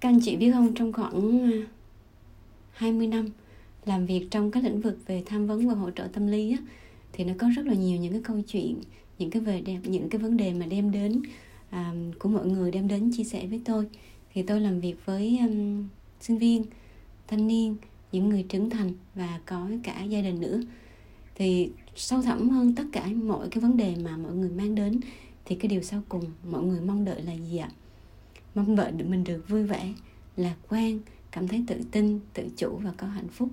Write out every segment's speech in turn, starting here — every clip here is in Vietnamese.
các anh chị biết không trong khoảng à, 20 năm làm việc trong các lĩnh vực về tham vấn và hỗ trợ tâm lý á, thì nó có rất là nhiều những cái câu chuyện những cái về đẹp những cái vấn đề mà đem đến à, của mọi người đem đến chia sẻ với tôi. Thì tôi làm việc với um, sinh viên thanh niên những người trưởng thành và có cả gia đình nữa. Thì sâu thẳm hơn tất cả mọi cái vấn đề mà mọi người mang đến thì cái điều sau cùng mọi người mong đợi là gì ạ? Mong đợi mình được vui vẻ, lạc quan, cảm thấy tự tin, tự chủ và có hạnh phúc.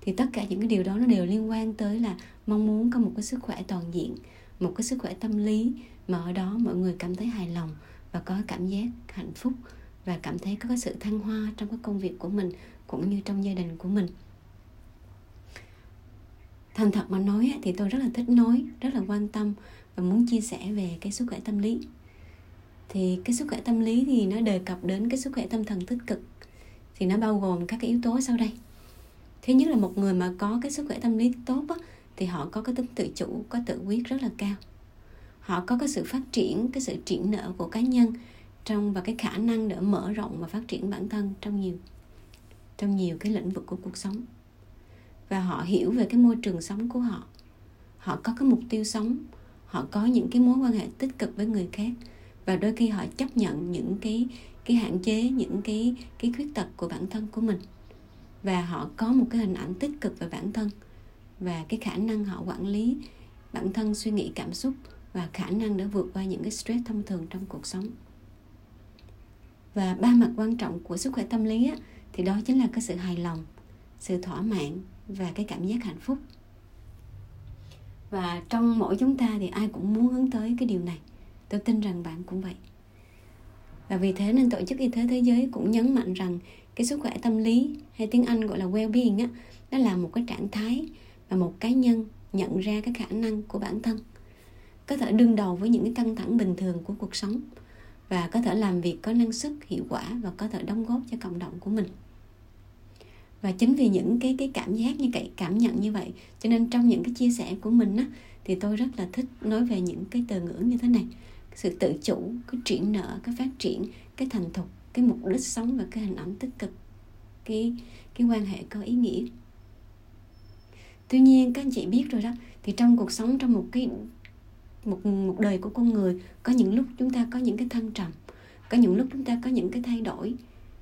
Thì tất cả những cái điều đó nó đều liên quan tới là mong muốn có một cái sức khỏe toàn diện, một cái sức khỏe tâm lý mà ở đó mọi người cảm thấy hài lòng và có cảm giác hạnh phúc và cảm thấy có cái sự thăng hoa trong cái công việc của mình cũng như trong gia đình của mình. Thành thật mà nói thì tôi rất là thích nói, rất là quan tâm và muốn chia sẻ về cái sức khỏe tâm lý thì cái sức khỏe tâm lý thì nó đề cập đến cái sức khỏe tâm thần tích cực. Thì nó bao gồm các cái yếu tố sau đây. Thứ nhất là một người mà có cái sức khỏe tâm lý tốt á, thì họ có cái tính tự chủ có tự quyết rất là cao. Họ có cái sự phát triển cái sự triển nở của cá nhân trong và cái khả năng để mở rộng và phát triển bản thân trong nhiều trong nhiều cái lĩnh vực của cuộc sống. Và họ hiểu về cái môi trường sống của họ. Họ có cái mục tiêu sống. Họ có những cái mối quan hệ tích cực với người khác và đôi khi họ chấp nhận những cái cái hạn chế những cái cái khuyết tật của bản thân của mình. Và họ có một cái hình ảnh tích cực về bản thân. Và cái khả năng họ quản lý bản thân suy nghĩ cảm xúc và khả năng để vượt qua những cái stress thông thường trong cuộc sống. Và ba mặt quan trọng của sức khỏe tâm lý á, thì đó chính là cái sự hài lòng sự thỏa mãn và cái cảm giác hạnh phúc. Và trong mỗi chúng ta thì ai cũng muốn hướng tới cái điều này tôi tin rằng bạn cũng vậy. Và vì thế nên tổ chức y tế thế giới cũng nhấn mạnh rằng cái sức khỏe tâm lý hay tiếng anh gọi là well-being á, nó là một cái trạng thái mà một cá nhân nhận ra cái khả năng của bản thân. Có thể đương đầu với những cái căng thẳng bình thường của cuộc sống và có thể làm việc có năng suất, hiệu quả và có thể đóng góp cho cộng đồng của mình. Và chính vì những cái cái cảm giác như vậy, cảm nhận như vậy, cho nên trong những cái chia sẻ của mình á, thì tôi rất là thích nói về những cái từ ngữ như thế này sự tự chủ cái triển nở cái phát triển cái thành thục cái mục đích sống và cái hình ảnh tích cực cái cái quan hệ có ý nghĩa. Tuy nhiên các anh chị biết rồi đó thì trong cuộc sống trong một cái một một đời của con người có những lúc chúng ta có những cái thăng trầm có những lúc chúng ta có những cái thay đổi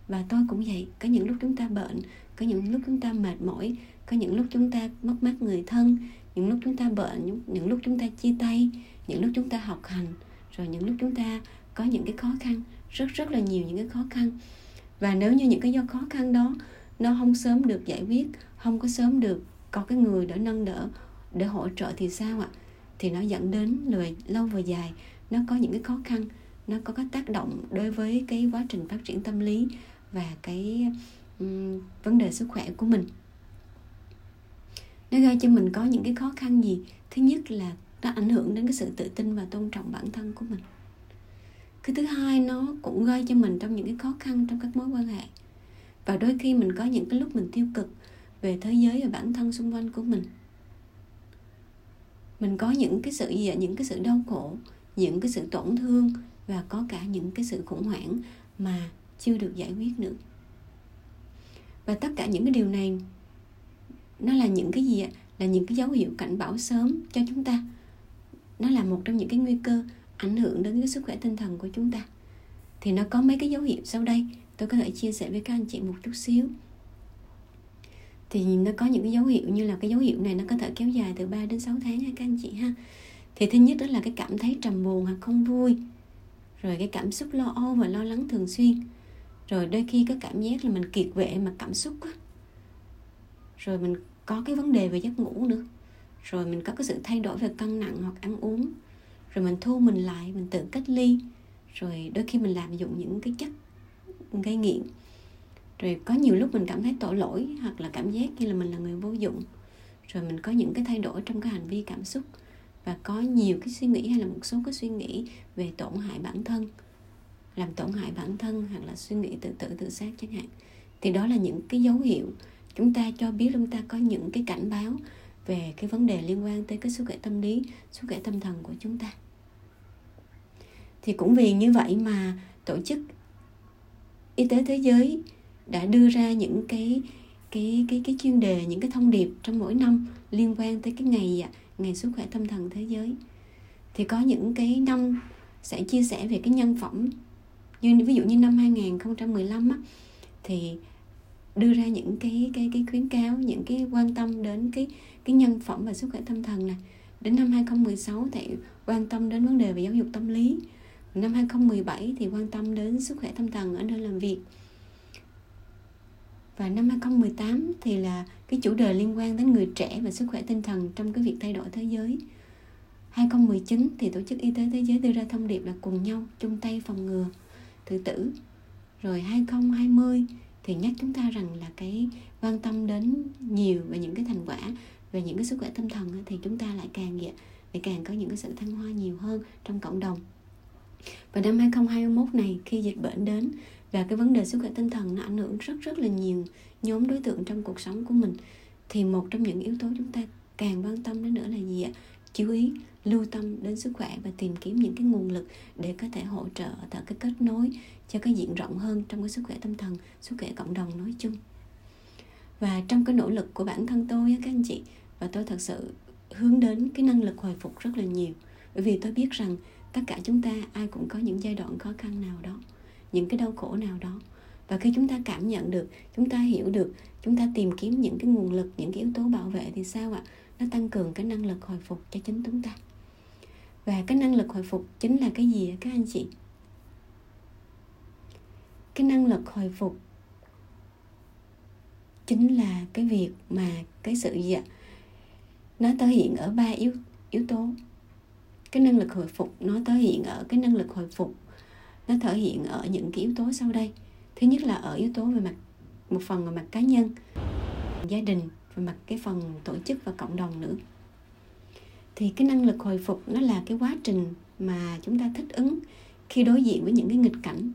và tôi cũng vậy có những lúc chúng ta bệnh có những lúc chúng ta mệt mỏi có những lúc chúng ta mất mát người thân những lúc chúng ta bệnh những, những lúc chúng ta chia tay những lúc chúng ta học hành rồi những lúc chúng ta có những cái khó khăn rất rất là nhiều những cái khó khăn. Và nếu như những cái do khó khăn đó nó không sớm được giải quyết không có sớm được có cái người để nâng đỡ để hỗ trợ thì sao ạ? Thì nó dẫn đến lời lâu và dài. Nó có những cái khó khăn nó có cái tác động đối với cái quá trình phát triển tâm lý và cái um, vấn đề sức khỏe của mình. Nó gây cho mình có những cái khó khăn gì? Thứ nhất là nó ảnh hưởng đến cái sự tự tin và tôn trọng bản thân của mình. Cái thứ hai, nó cũng gây cho mình trong những cái khó khăn trong các mối quan hệ. Và đôi khi mình có những cái lúc mình tiêu cực về thế giới và bản thân xung quanh của mình. Mình có những cái sự gì những cái sự đau khổ, những cái sự tổn thương và có cả những cái sự khủng hoảng mà chưa được giải quyết nữa và tất cả những cái điều này, nó là những cái gì ạ? Là những cái dấu hiệu cảnh báo sớm cho chúng ta nó là một trong những cái nguy cơ ảnh hưởng đến cái sức khỏe tinh thần của chúng ta. Thì nó có mấy cái dấu hiệu sau đây, tôi có thể chia sẻ với các anh chị một chút xíu. Thì nó có những cái dấu hiệu như là cái dấu hiệu này nó có thể kéo dài từ 3 đến 6 tháng ha các anh chị ha. Thì thứ nhất đó là cái cảm thấy trầm buồn hoặc không vui, rồi cái cảm xúc lo âu và lo lắng thường xuyên, rồi đôi khi có cảm giác là mình kiệt quệ mà cảm xúc á rồi mình có cái vấn đề về giấc ngủ nữa rồi mình có cái sự thay đổi về cân nặng hoặc ăn uống. Rồi mình thu mình lại, mình tự cách ly. Rồi đôi khi mình làm dụng những cái chất gây nghiện. Rồi có nhiều lúc mình cảm thấy tội lỗi hoặc là cảm giác như là mình là người vô dụng. Rồi mình có những cái thay đổi trong cái hành vi cảm xúc. Và có nhiều cái suy nghĩ hay là một số cái suy nghĩ về tổn hại bản thân. Làm tổn hại bản thân hoặc là suy nghĩ tự tử, tự sát chẳng hạn. Thì đó là những cái dấu hiệu chúng ta cho biết, chúng ta có những cái cảnh báo về cái vấn đề liên quan tới cái sức khỏe tâm lý sức khỏe tâm thần của chúng ta. Thì cũng vì như vậy mà tổ chức y tế thế giới đã đưa ra những cái cái cái cái chuyên đề những cái thông điệp trong mỗi năm liên quan tới cái ngày ngày sức khỏe tâm thần thế giới. Thì có những cái năm sẽ chia sẻ về cái nhân phẩm. Như ví dụ như năm 2015 á, thì đưa ra những cái cái cái khuyến cáo, những cái quan tâm đến cái cái nhân phẩm và sức khỏe tâm thần này đến năm 2016 thì quan tâm đến vấn đề về giáo dục tâm lý. Năm 2017 thì quan tâm đến sức khỏe tâm thần ở nơi làm việc. Và năm 2018 thì là cái chủ đề liên quan đến người trẻ và sức khỏe tinh thần trong cái việc thay đổi thế giới. 2019 thì Tổ chức Y tế Thế giới đưa ra thông điệp là cùng nhau chung tay phòng ngừa, tự tử. Rồi 2020 thì nhắc chúng ta rằng là cái quan tâm đến nhiều về những cái thành quả, về những cái sức khỏe tâm thần thì chúng ta lại càng lại càng có những cái sự thăng hoa nhiều hơn trong cộng đồng. Và năm 2021 này, khi dịch bệnh đến và cái vấn đề sức khỏe tinh thần nó ảnh hưởng rất rất là nhiều nhóm đối tượng trong cuộc sống của mình, thì một trong những yếu tố chúng ta càng quan tâm đến nữa là gì ạ? Chú ý lưu tâm đến sức khỏe và tìm kiếm những cái nguồn lực để có thể hỗ trợ tạo cái kết nối cho cái diện rộng hơn trong cái sức khỏe tâm thần, sức khỏe cộng đồng nói chung. Và trong cái nỗ lực của bản thân tôi các anh chị và tôi thật sự hướng đến cái năng lực hồi phục rất là nhiều. Bởi vì tôi biết rằng tất cả chúng ta ai cũng có những giai đoạn khó khăn nào đó những cái đau khổ nào đó. Và khi chúng ta cảm nhận được chúng ta hiểu được chúng ta tìm kiếm những cái nguồn lực những cái yếu tố bảo vệ thì sao ạ? Nó tăng cường cái năng lực hồi phục cho chính chúng ta. Và cái năng lực hồi phục chính là cái gì các anh chị? Cái năng lực hồi phục chính là cái việc mà cái sự gì ạ? Nó thể hiện ở ba yếu yếu tố. Cái năng lực hồi phục, nó thể hiện ở cái năng lực hồi phục, nó thể hiện ở những cái yếu tố sau đây. Thứ nhất là ở yếu tố về mặt, một phần về mặt cá nhân. Gia đình về mặt cái phần tổ chức và cộng đồng nữa. Thì cái năng lực hồi phục nó là cái quá trình mà chúng ta thích ứng khi đối diện với những cái nghịch cảnh,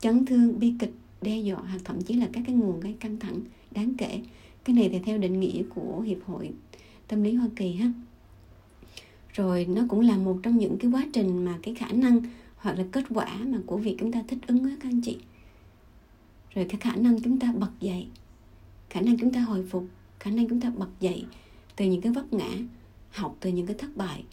chấn thương, bi kịch, đe dọa, hoặc thậm chí là các cái nguồn gây căng thẳng đáng kể. Cái này thì theo định nghĩa của hiệp hội tâm lý hoa kỳ ha. Rồi nó cũng là một trong những cái quá trình mà cái khả năng hoặc là kết quả mà của việc chúng ta thích ứng á, các anh chị. Rồi cái khả năng chúng ta bật dậy, khả năng chúng ta hồi phục khả năng chúng ta bật dậy từ những cái vấp ngã, học từ những cái thất bại.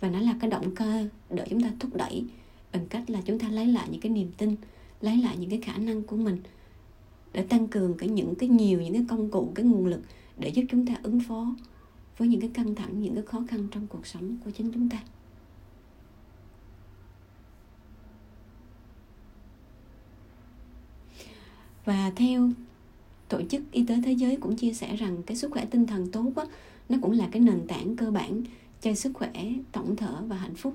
Và nó là cái động cơ để chúng ta thúc đẩy bằng cách là chúng ta lấy lại những cái niềm tin, lấy lại những cái khả năng của mình để tăng cường cái những cái nhiều, những cái công cụ, cái nguồn lực để giúp chúng ta ứng phó với những cái căng thẳng, những cái khó khăn trong cuộc sống của chính chúng ta. Và theo tổ chức y tế thế giới cũng chia sẻ rằng cái sức khỏe tinh thần tốt á, nó cũng là cái nền tảng cơ bản cho sức khỏe tổng thể và hạnh phúc.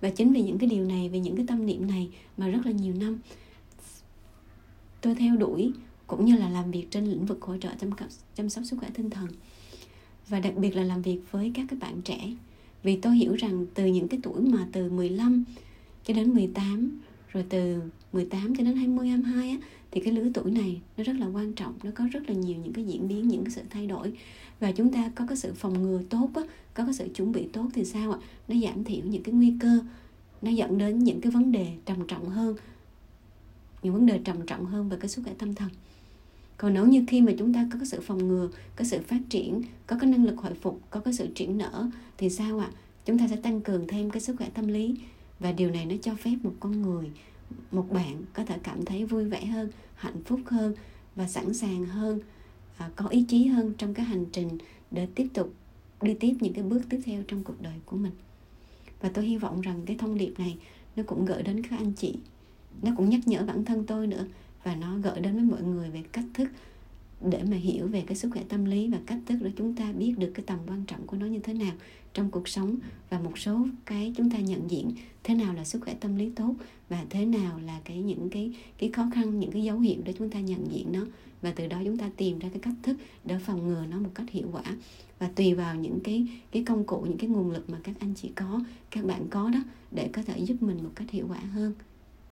Và chính vì những cái điều này vì những cái tâm niệm này mà rất là nhiều năm tôi theo đuổi cũng như là làm việc trên lĩnh vực hỗ trợ chăm, chăm sóc sức khỏe tinh thần. Và đặc biệt là làm việc với các cái bạn trẻ. Vì tôi hiểu rằng từ những cái tuổi mà từ 15 cho đến 18 rồi từ 18 cho đến 20 22 á, thì cái lứa tuổi này nó rất là quan trọng nó có rất là nhiều những cái diễn biến những cái sự thay đổi. Và chúng ta có cái sự phòng ngừa tốt á, có cái sự chuẩn bị tốt thì sao ạ? Nó giảm thiểu những cái nguy cơ nó dẫn đến những cái vấn đề trầm trọng hơn những vấn đề trầm trọng hơn về cái sức khỏe tâm thần. Còn nếu như khi mà chúng ta có cái sự phòng ngừa có sự phát triển có cái năng lực hồi phục có cái sự triển nở thì sao ạ? Chúng ta sẽ tăng cường thêm cái sức khỏe tâm lý. Và điều này nó cho phép một con người một bạn có thể cảm thấy vui vẻ hơn hạnh phúc hơn và sẵn sàng hơn à, có ý chí hơn trong cái hành trình để tiếp tục đi tiếp những cái bước tiếp theo trong cuộc đời của mình. Và tôi hy vọng rằng cái thông điệp này nó cũng gửi đến các anh chị nó cũng nhắc nhở bản thân tôi nữa và nó gợi đến với mọi người về cách thức để mà hiểu về cái sức khỏe tâm lý và cách thức để chúng ta biết được cái tầm quan trọng của nó như thế nào trong cuộc sống và một số cái chúng ta nhận diện thế nào là sức khỏe tâm lý tốt và thế nào là cái những cái cái khó khăn, những cái dấu hiệu để chúng ta nhận diện nó. Và từ đó chúng ta tìm ra cái cách thức để phòng ngừa nó một cách hiệu quả. Và tùy vào những cái cái công cụ, những cái nguồn lực mà các anh chị có, các bạn có đó, để có thể giúp mình một cách hiệu quả hơn.